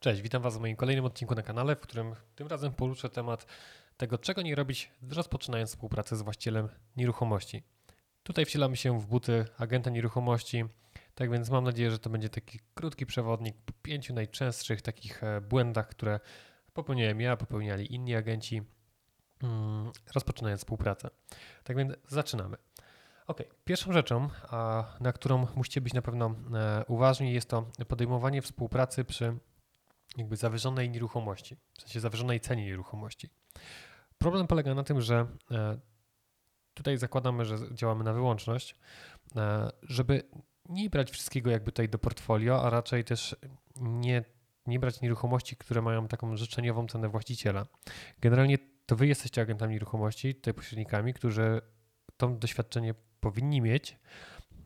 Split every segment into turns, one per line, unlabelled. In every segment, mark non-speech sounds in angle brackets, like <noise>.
Cześć, witam Was w moim kolejnym odcinku na kanale, w którym tym razem poruszę temat tego, czego nie robić, rozpoczynając współpracę z właścicielem nieruchomości. Tutaj wcielamy się w buty agenta nieruchomości, tak więc mam nadzieję, że to będzie taki krótki przewodnik po pięciu najczęstszych takich e, błędach, które popełniałem ja, popełniali inni agenci, mm, rozpoczynając współpracę. Tak więc zaczynamy. Ok, pierwszą rzeczą, na którą musicie być na pewno e, uważni, jest to podejmowanie współpracy przy jakby zawyżonej nieruchomości, w sensie zawyżonej cenie nieruchomości. Problem polega na tym, że e, tutaj zakładamy, że działamy na wyłączność, e, żeby nie brać wszystkiego jakby tutaj do portfolio, a raczej też nie, nie brać nieruchomości, które mają taką życzeniową cenę właściciela. Generalnie to wy jesteście agentami nieruchomości, tutaj pośrednikami, którzy to doświadczenie powinni mieć,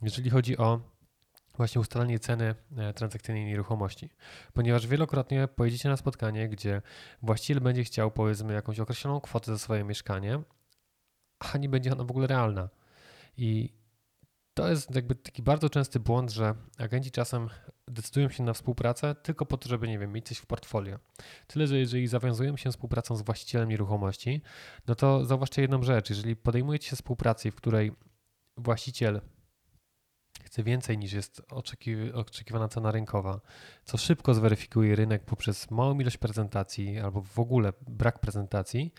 jeżeli chodzi o właśnie ustalanie ceny e, transakcyjnej nieruchomości. Ponieważ wielokrotnie pojedziecie na spotkanie, gdzie właściciel będzie chciał powiedzmy jakąś określoną kwotę za swoje mieszkanie, a nie będzie ona w ogóle realna. I to jest jakby taki bardzo częsty błąd, że agenci czasem decydują się na współpracę tylko po to, żeby, nie wiem, mieć coś w portfolio. Tyle, że jeżeli zawiązują się współpracą z właścicielem nieruchomości, no to zauważcie jedną rzecz. Jeżeli podejmujecie się współpracy, w której właściciel chce więcej niż jest oczekiwana cena rynkowa, co szybko zweryfikuje rynek poprzez małą ilość prezentacji albo w ogóle brak prezentacji.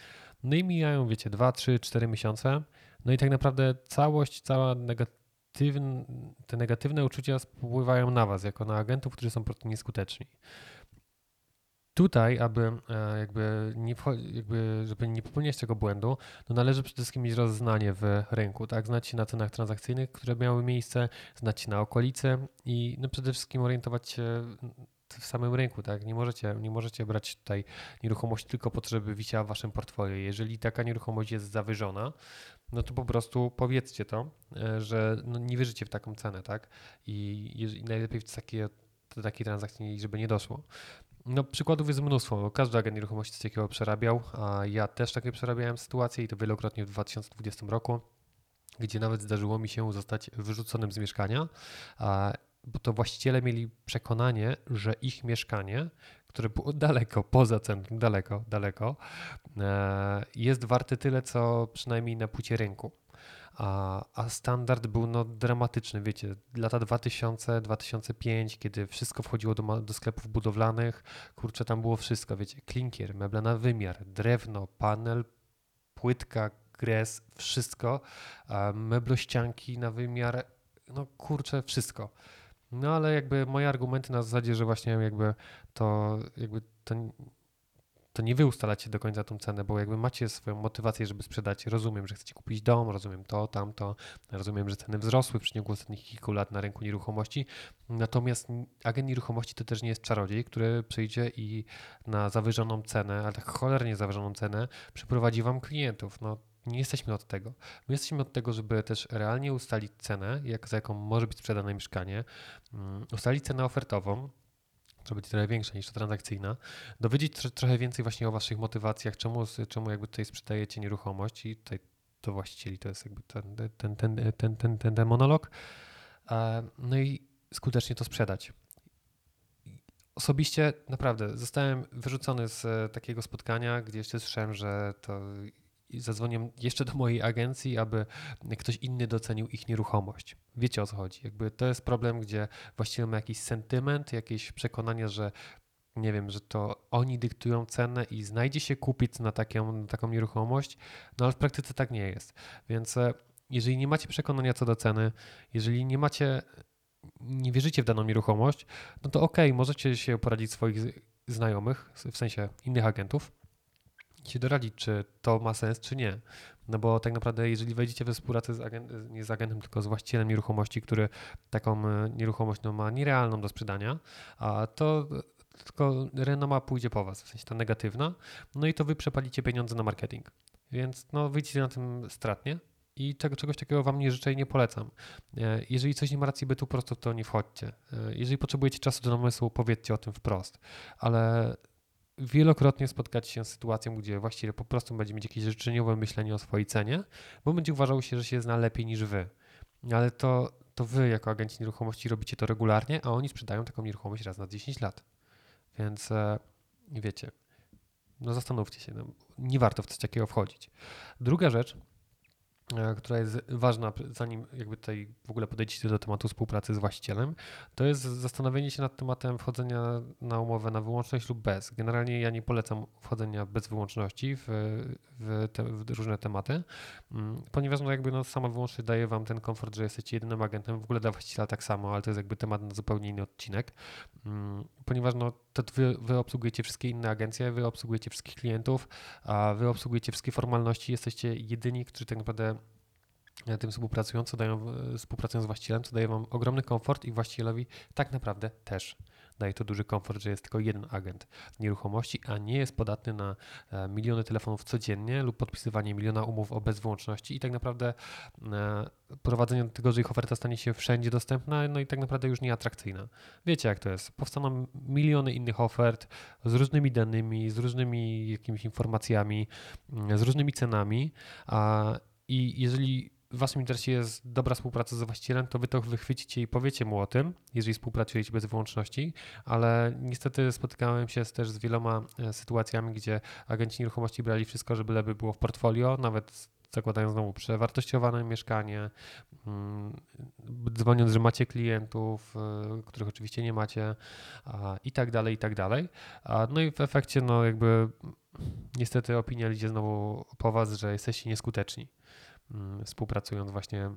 No i mijają, wiecie, 2, 3, 4 miesiące. No i tak naprawdę całość, cała negatywne, te negatywne uczucia spływają na Was, jako na agentów, którzy są po prostu nieskuteczni. Tutaj, aby e, jakby nie jakby, żeby nie popełniać tego błędu, no należy przede wszystkim mieć rozznanie w rynku, tak? Znać się na cenach transakcyjnych, które miały miejsce, znać się na okolice i no przede wszystkim orientować się w samym rynku, tak? Nie możecie, nie możecie brać tutaj nieruchomości tylko po to, żeby wisiała w waszym portfolio. Jeżeli taka nieruchomość jest zawyżona, no to po prostu powiedzcie to, e, że no nie wierzycie w taką cenę, tak? I, i najlepiej w takie, do takiej transakcji, żeby nie doszło. No, przykładów jest mnóstwo. Każdy agent nieruchomości coś takiego przerabiał, a ja też takie przerabiałem sytuację i to wielokrotnie w 2020 roku, gdzie nawet zdarzyło mi się zostać wyrzuconym z mieszkania, bo to właściciele mieli przekonanie, że ich mieszkanie, które było <laughs> daleko, poza centrum, daleko, daleko, e, jest warte tyle, co przynajmniej na płycie rynku a, a standard był no, dramatyczny, wiecie, lata 2000, 2005, kiedy wszystko wchodziło do, do sklepów budowlanych, kurczę, tam było wszystko, wiecie, klinkier, meble na wymiar, drewno, panel, płytka, gres, wszystko, meblościanki na wymiar, no kurczę, wszystko. No ale jakby moje argumenty na zasadzie, że właśnie jakby to, jakby to to nie wy ustalacie do końca tą cenę, bo jakby macie swoją motywację, żeby sprzedać. Rozumiem, że chcecie kupić dom, rozumiem to, tamto, rozumiem, że ceny wzrosły w przeciągu ostatnich kilku lat na rynku nieruchomości. Natomiast agent nieruchomości to też nie jest czarodziej, który przyjdzie i na zawyżoną cenę, ale tak cholernie zawyżoną cenę, przyprowadzi wam klientów. No, nie jesteśmy od tego. My jesteśmy od tego, żeby też realnie ustalić cenę, jak, za jaką może być sprzedane mieszkanie, um, ustalić cenę ofertową, będzie trochę większa niż ta transakcyjna, dowiedzieć tr trochę więcej właśnie o waszych motywacjach, czemu, czemu jakby tutaj sprzedajecie nieruchomość i tutaj to właścicieli to jest jakby ten, ten, ten, ten, ten, ten, ten monolog, no i skutecznie to sprzedać. Osobiście naprawdę zostałem wyrzucony z takiego spotkania, gdzie jeszcze słyszałem, że to zadzwonię jeszcze do mojej agencji, aby ktoś inny docenił ich nieruchomość. Wiecie o co chodzi. Jakby to jest problem, gdzie właściwie ma jakiś sentyment, jakieś przekonanie, że nie wiem, że to oni dyktują cenę i znajdzie się kupić na, taką, na taką nieruchomość, no ale w praktyce tak nie jest. Więc e, jeżeli nie macie przekonania co do ceny, jeżeli nie macie, nie wierzycie w daną nieruchomość, no to okay, możecie się poradzić swoich znajomych, w sensie innych agentów, się doradzić, czy to ma sens, czy nie. No bo tak naprawdę, jeżeli wejdziecie we współpracę z agent, nie z agentem, tylko z właścicielem nieruchomości, który taką e, nieruchomość no, ma nierealną do sprzedania, a to tylko renoma pójdzie po was, w sensie ta negatywna, no i to wy przepalicie pieniądze na marketing. Więc no, wyjdziecie na tym stratnie i czego, czegoś takiego wam nie życzę i nie polecam. E, jeżeli coś nie ma racji bytu, po prostu to nie wchodźcie. E, jeżeli potrzebujecie czasu do namysłu, powiedzcie o tym wprost. Ale wielokrotnie spotkacie się z sytuacją, gdzie właściwie po prostu będzie mieć jakieś życzeniowe myślenie o swojej cenie, bo będzie uważał się, że się zna lepiej niż wy. Ale to, to wy jako agenci nieruchomości robicie to regularnie, a oni sprzedają taką nieruchomość raz na 10 lat. Więc e, wiecie, no zastanówcie się, no, nie warto w coś takiego wchodzić. Druga rzecz, która jest ważna, zanim jakby tutaj w ogóle podejdziecie do tematu współpracy z właścicielem, to jest zastanowienie się nad tematem wchodzenia na umowę na wyłączność lub bez. Generalnie ja nie polecam wchodzenia bez wyłączności w, w, te, w różne tematy, mm, ponieważ no jakby no sama wyłączność daje wam ten komfort, że jesteście jedynym agentem, w ogóle dla właściciela tak samo, ale to jest jakby temat na zupełnie inny odcinek, mm, ponieważ no to wy, wy obsługujecie wszystkie inne agencje, wy obsługujecie wszystkich klientów, a wy obsługujecie wszystkie formalności, jesteście jedyni, którzy tak naprawdę e, tym współpracują, co dają, współpracują z właścicielem, co daje wam ogromny komfort i właścicielowi tak naprawdę też daje to duży komfort, że jest tylko jeden agent nieruchomości, a nie jest podatny na e, miliony telefonów codziennie lub podpisywanie miliona umów o bezwłączności i tak naprawdę e, prowadzenie do tego, że ich oferta stanie się wszędzie dostępna, no i tak naprawdę już nieatrakcyjna. Wiecie jak to jest. Powstaną miliony innych ofert z różnymi danymi, z różnymi jakimiś informacjami, z różnymi cenami, a i jeżeli w waszym interesie jest dobra współpraca z właścicielem, to wy to wychwycicie i powiecie mu o tym, jeżeli współpracujecie bez wyłączności, ale niestety spotykałem się też z wieloma e, sytuacjami, gdzie agenci nieruchomości brali wszystko, żeby lepiej było w portfolio, nawet zakładając znowu przewartościowane mieszkanie, mm, dzwoniąc, że macie klientów, e, których oczywiście nie macie i tak dalej, i tak dalej. No i w efekcie no jakby niestety opinia idzie znowu po was, że jesteście nieskuteczni. Mm, współpracując właśnie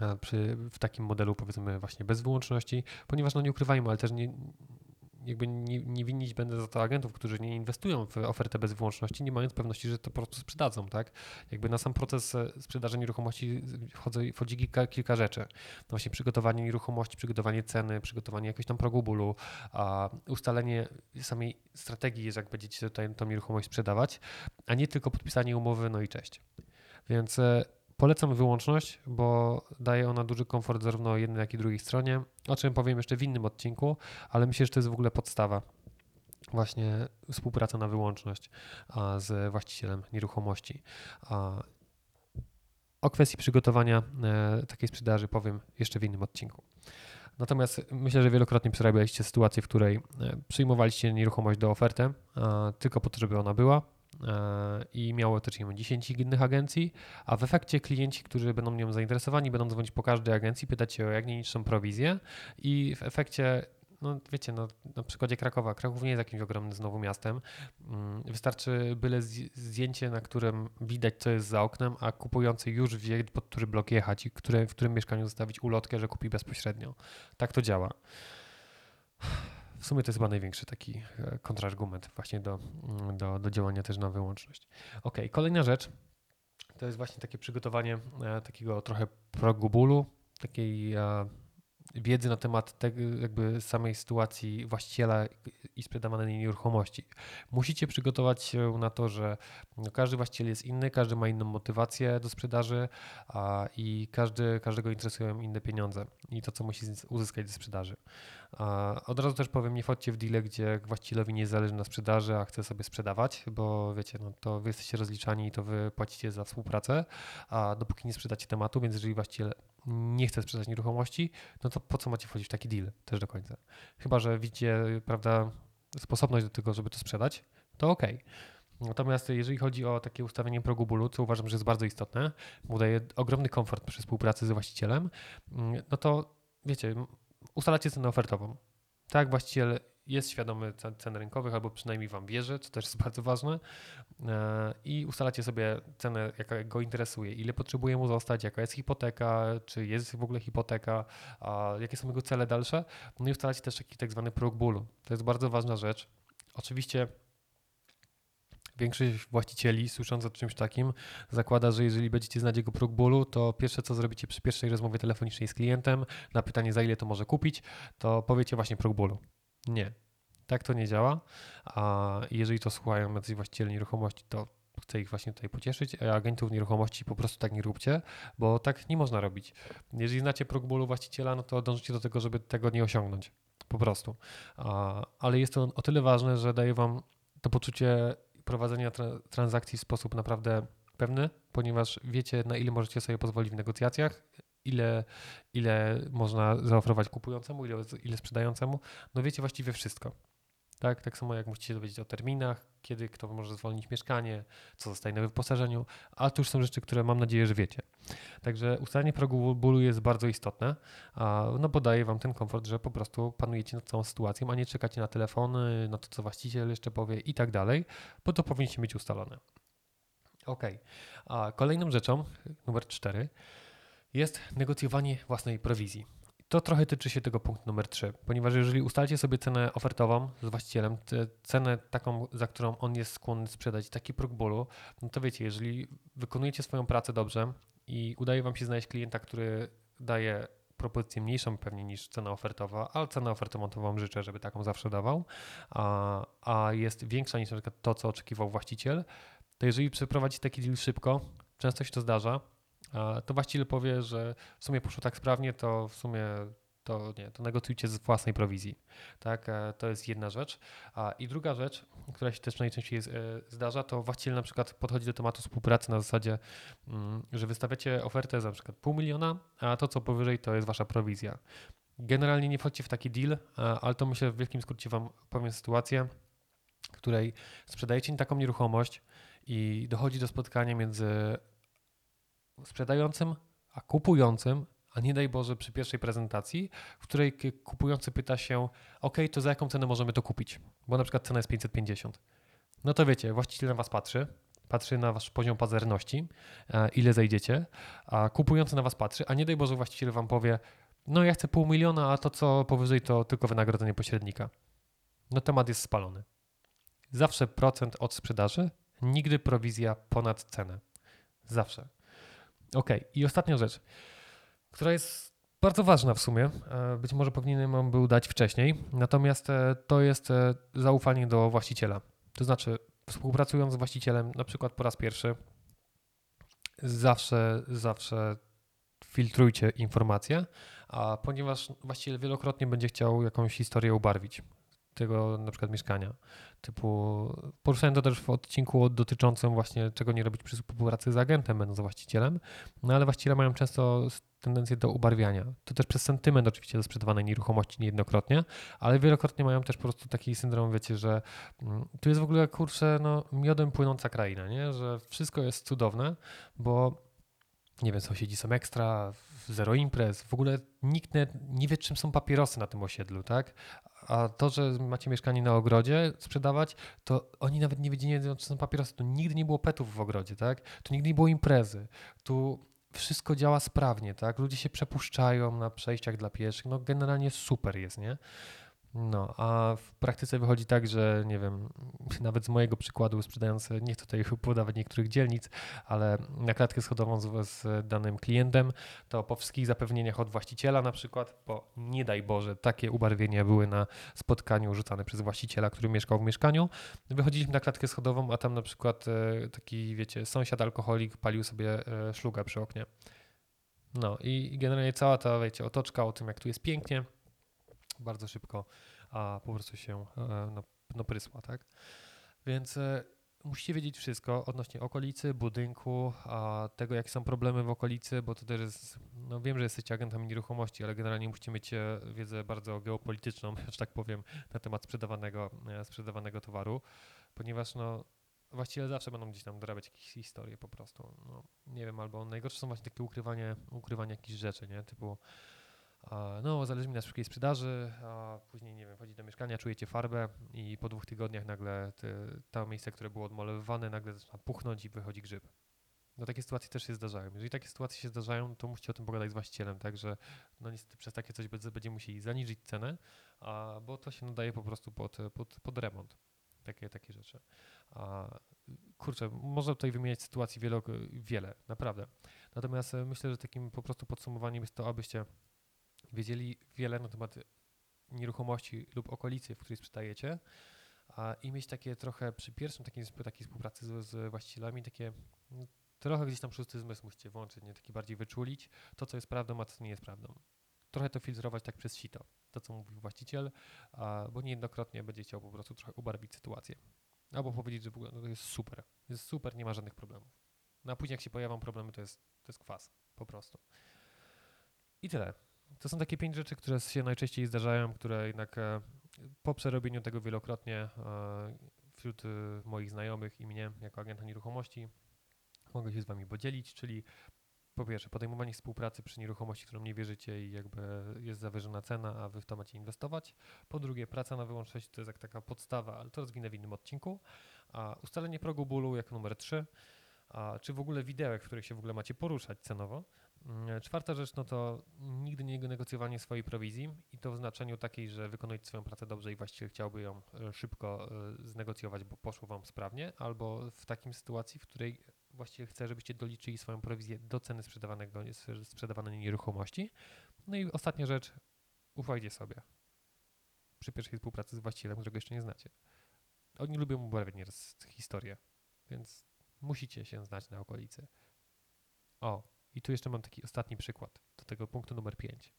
e, przy, w takim modelu powiedzmy właśnie bez wyłączności, ponieważ no nie ukrywajmy, ale też nie, jakby nie, nie winić będę za to agentów, którzy nie inwestują w ofertę bez wyłączności, nie mając pewności, że to po prostu sprzedadzą, tak? Jakby na sam proces e, sprzedaży nieruchomości wchodzi, wchodzi kilka, kilka rzeczy. No właśnie przygotowanie nieruchomości, przygotowanie ceny, przygotowanie jakiegoś tam progu bólu, a ustalenie samej strategii, jak będziecie tutaj tą nieruchomość sprzedawać, a nie tylko podpisanie umowy, no i cześć. Więc e, polecam wyłączność, bo daje ona duży komfort zarówno jednej, jak i drugiej stronie, o czym powiem jeszcze w innym odcinku, ale myślę, że to jest w ogóle podstawa. Właśnie współpraca na wyłączność z właścicielem nieruchomości. O kwestii przygotowania e, takiej sprzedaży powiem jeszcze w innym odcinku. Natomiast myślę, że wielokrotnie przerabialiście sytuację, w której e, przyjmowaliście nieruchomość do oferty tylko po to, żeby ona była, i miało też 10 innych agencji, a w efekcie klienci, którzy będą nią zainteresowani, będą dzwonić po każdej agencji, pytać się o jak niższą prowizję i w efekcie no wiecie, no, na przykładzie Krakowa. Kraków nie jest jakimś ogromnym znowu miastem. Mm, wystarczy byle zdjęcie, na którym widać, co jest za oknem, a kupujący już wie, pod który blok jechać i które, w którym mieszkaniu zostawić ulotkę, że kupi bezpośrednio. Tak to działa. W sumie to jest chyba największy taki e, kontrargument właśnie do, mm, do, do działania też na wyłączność. Ok, kolejna rzecz to jest właśnie takie przygotowanie e, takiego trochę progu bólu, takiej e, wiedzy na temat tego, jakby samej sytuacji właściciela i sprzedawanej nieruchomości. Musicie przygotować się na to, że każdy właściciel jest inny, każdy ma inną motywację do sprzedaży a, i każdy, każdego interesują inne pieniądze i to, co musi uzyskać ze sprzedaży. Od razu też powiem, nie wchodźcie w deal, gdzie właścicielowi nie zależy na sprzedaży, a chce sobie sprzedawać, bo wiecie, no to wy jesteście rozliczani i to wy płacicie za współpracę, a dopóki nie sprzedacie tematu, więc jeżeli właściciel nie chce sprzedać nieruchomości, no to po co macie wchodzić w taki deal też do końca? Chyba, że widzicie, prawda, sposobność do tego, żeby to sprzedać, to ok. Natomiast jeżeli chodzi o takie ustawienie progu bólu, co uważam, że jest bardzo istotne, bo daje ogromny komfort przy współpracy z właścicielem, mm, no to wiecie, ustalacie cenę ofertową. Tak, właściciel jest świadomy cen rynkowych, albo przynajmniej Wam wierzy, co też jest <laughs> bardzo ważne, e, i ustalacie sobie cenę, jaka go interesuje, ile potrzebuje mu zostać, jaka jest hipoteka, czy jest w ogóle hipoteka, jakie są jego cele dalsze. No i ustalacie też taki tak zwany próg bólu. To jest bardzo ważna rzecz. Oczywiście Większość właścicieli, słysząc o czymś takim, zakłada, że jeżeli będziecie znać jego próg bólu, to pierwsze co zrobicie przy pierwszej rozmowie telefonicznej z klientem, na pytanie za ile to może kupić, to powiecie właśnie próg bólu. Nie. Tak to nie działa. A jeżeli to słuchają jacyś właściciele nieruchomości, to chcę ich właśnie tutaj pocieszyć. A agentów nieruchomości po prostu tak nie róbcie, bo tak nie można robić. Jeżeli znacie próg bólu właściciela, no to dążycie do tego, żeby tego nie osiągnąć. Po prostu. Ale jest to o tyle ważne, że daje wam to poczucie prowadzenia tra transakcji w sposób naprawdę pewny, ponieważ wiecie, na ile możecie sobie pozwolić w negocjacjach, ile, ile można zaoferować kupującemu, ile, ile sprzedającemu. No wiecie właściwie wszystko. Tak, tak samo jak musicie dowiedzieć o terminach, kiedy kto może zwolnić mieszkanie, co zostaje na wyposażeniu, ale to już są rzeczy, które mam nadzieję, że wiecie. Także ustalenie progu bólu jest bardzo istotne, no bo daje wam ten komfort, że po prostu panujecie nad całą sytuacją, a nie czekacie na telefony, na to, co właściciel jeszcze powie i tak dalej, bo to powinniście mieć ustalone. Ok. A kolejną rzeczą, numer cztery, jest negocjowanie własnej prowizji. To trochę tyczy się tego punktu numer 3, ponieważ jeżeli ustalicie sobie cenę ofertową z właścicielem, cenę taką, za którą on jest skłonny sprzedać, taki próg bólu, no to wiecie, jeżeli wykonujecie swoją pracę dobrze i udaje wam się znaleźć klienta, który daje propozycję mniejszą pewnie niż cena ofertowa, ale cenę ofertową to wam życzę, żeby taką zawsze dawał, a, a jest większa niż na przykład to, co oczekiwał właściciel, to jeżeli przeprowadzicie taki deal szybko, często się to zdarza, to właściciel powie, że w sumie poszło tak sprawnie, to w sumie to nie, to negocjujcie z własnej prowizji. Tak, e, to jest jedna rzecz. I druga rzecz, która się też najczęściej e, zdarza, to właściciel na przykład podchodzi do tematu współpracy na zasadzie, mm, że wystawiacie ofertę za na przykład pół miliona, a to co powyżej to jest wasza prowizja. Generalnie nie wchodźcie w taki deal, ale to myślę w wielkim skrócie wam powiem sytuację, w której sprzedajecie taką nieruchomość i dochodzi do spotkania między sprzedającym, a kupującym, a nie daj Boże przy pierwszej prezentacji, w której kupujący pyta się, OK, to za jaką cenę możemy to kupić? Bo na przykład cena jest 550. No to wiecie, właściciel na was patrzy, patrzy na wasz poziom pazerności, e, ile zejdziecie, a kupujący na was patrzy, a nie daj Boże właściciel wam powie, no ja chcę pół miliona, a to co powyżej to tylko wynagrodzenie pośrednika. No temat jest spalony. Zawsze procent od sprzedaży, nigdy prowizja ponad cenę. Zawsze. Ok, i ostatnia rzecz, która jest bardzo ważna w sumie. E, być może powinienem ją był dać wcześniej, natomiast e, to jest e, zaufanie do właściciela. To znaczy, współpracując z właścicielem, na przykład po raz pierwszy, zawsze, zawsze filtrujcie informacje, a ponieważ właściciel wielokrotnie będzie chciał jakąś historię ubarwić tego na przykład mieszkania. Typu, poruszałem to też w odcinku dotyczącym właśnie czego nie robić przy współpracy z agentem, będąc właścicielem, no ale właściciele mają często tendencję do ubarwiania. To też przez sentyment oczywiście do sprzedawanej nieruchomości niejednokrotnie, ale wielokrotnie mają też po prostu taki syndrom, wiecie, że mm, tu jest w ogóle, kurczę, no miodem płynąca kraina, nie? że wszystko jest cudowne, bo nie wiem, sąsiedzi są ekstra, zero imprez, w ogóle nikt nie, nie wie, czym są papierosy na tym osiedlu, tak? A to, że macie mieszkanie na ogrodzie sprzedawać, to oni nawet nie wiedzieli, czy są papierosy. Tu nigdy nie było petów w ogrodzie, tak? Tu nigdy nie było imprezy. Tu wszystko działa sprawnie, tak? Ludzie się przepuszczają na przejściach dla pieszych. No generalnie super jest, nie? No, a w praktyce wychodzi tak, że nie wiem, <laughs> nawet z mojego przykładu sprzedając, nie chcę tutaj <laughs> podawać niektórych dzielnic, ale na klatkę schodową z, z, danym klientem, to po wszystkich zapewnieniach od właściciela na przykład, bo nie daj Boże, takie ubarwienia były na spotkaniu rzucane przez właściciela, który mieszkał w mieszkaniu, wychodziliśmy na klatkę schodową, a tam na przykład e, taki, wiecie, sąsiad alkoholik palił sobie e, szluga przy oknie. No i generalnie cała ta, wiecie, otoczka o tym, jak tu jest pięknie, bardzo szybko a po prostu się e, no, no prysła, tak? Więc e, musicie wiedzieć wszystko odnośnie okolicy, budynku, a tego, jakie są problemy w okolicy, bo to też jest, no wiem, że jesteście agentami nieruchomości, ale generalnie musicie mieć e, wiedzę bardzo geopolityczną, <laughs> że tak powiem, na temat sprzedawanego, sprzedawanego towaru, ponieważ no właściwie zawsze będą gdzieś tam dorabiać jakieś historie po prostu. No, nie wiem, albo najgorsze są właśnie takie ukrywanie, ukrywanie jakichś rzeczy, nie? Typu no, zależy mi na szybkiej sprzedaży, a później, nie wiem, wchodzi do mieszkania, czujecie farbę i po dwóch tygodniach nagle to miejsce, które było odmalowywane, nagle zaczyna puchnąć i wychodzi grzyb. No takie sytuacje też się zdarzają. Jeżeli takie sytuacje się zdarzają, to musicie o tym pogadać z właścicielem, tak, że no niestety przez takie coś będziemy musieli zaniżyć cenę, a, bo to się nadaje po prostu pod, pod, pod remont. Takie, takie rzeczy. A, kurczę, można tutaj wymieniać sytuacji wiele, wiele, naprawdę. Natomiast e, myślę, że takim po prostu podsumowaniem jest to, abyście wiedzieli wiele na temat nieruchomości lub okolicy, w której sprzedajecie a, i mieć takie trochę przy pierwszym takiej, takiej współpracy z, z właścicielami, takie no, trochę gdzieś tam szósty zmysł musicie włączyć, nie taki bardziej wyczulić to, co jest prawdą, a co nie jest prawdą. Trochę to filtrować tak przez sito, to co mówi właściciel, a, bo niejednokrotnie będzie chciał po prostu trochę ubarwić sytuację. Albo powiedzieć, że w ogóle no to jest super, jest super, nie ma żadnych problemów. No a później jak się pojawią problemy, to jest, to jest kwas, po prostu. I tyle. To są takie pięć rzeczy, które się najczęściej zdarzają, które jednak e, po przerobieniu tego wielokrotnie e, wśród e, moich znajomych i mnie jako agenta nieruchomości mogę się z wami podzielić, czyli po pierwsze podejmowanie współpracy przy nieruchomości, którą nie wierzycie i jakby jest zawyżona cena, a wy w to macie inwestować. Po drugie praca na wyłączność to jest jak taka podstawa, ale to rozwinę w innym odcinku. A ustalenie progu bólu jako numer 3, a czy w ogóle widełek, w których się w ogóle macie poruszać cenowo. Mm, Czwarta rzecz, no to nigdy nie negocjowanie swojej prowizji i to w znaczeniu takiej, że wykonujecie swoją pracę dobrze i właściwie chciałby ją e, szybko e, znegocjować, bo poszło wam sprawnie, albo w takim sytuacji, w której właściwie chce, żebyście doliczyli swoją prowizję do ceny sprzedawanego, sprzedawanej nieruchomości. No i ostatnia rzecz, ufajcie sobie przy pierwszej współpracy z właścicielem, którego jeszcze nie znacie. Oni lubią obrabiać nieraz historię, więc musicie się znać na okolicy. O, i tu jeszcze mam taki ostatni przykład do tego punktu numer 5.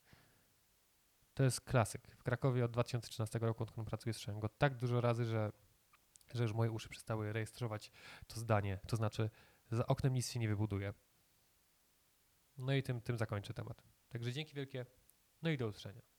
To jest klasyk. W Krakowie od 2013 roku, odkąd pracuję, słyszałem go tak dużo razy, że, że już moje uszy przestały rejestrować to zdanie. To znaczy, za oknem nic się nie wybuduje. No i tym, tym zakończę temat. Także dzięki wielkie. No i do usłyszenia.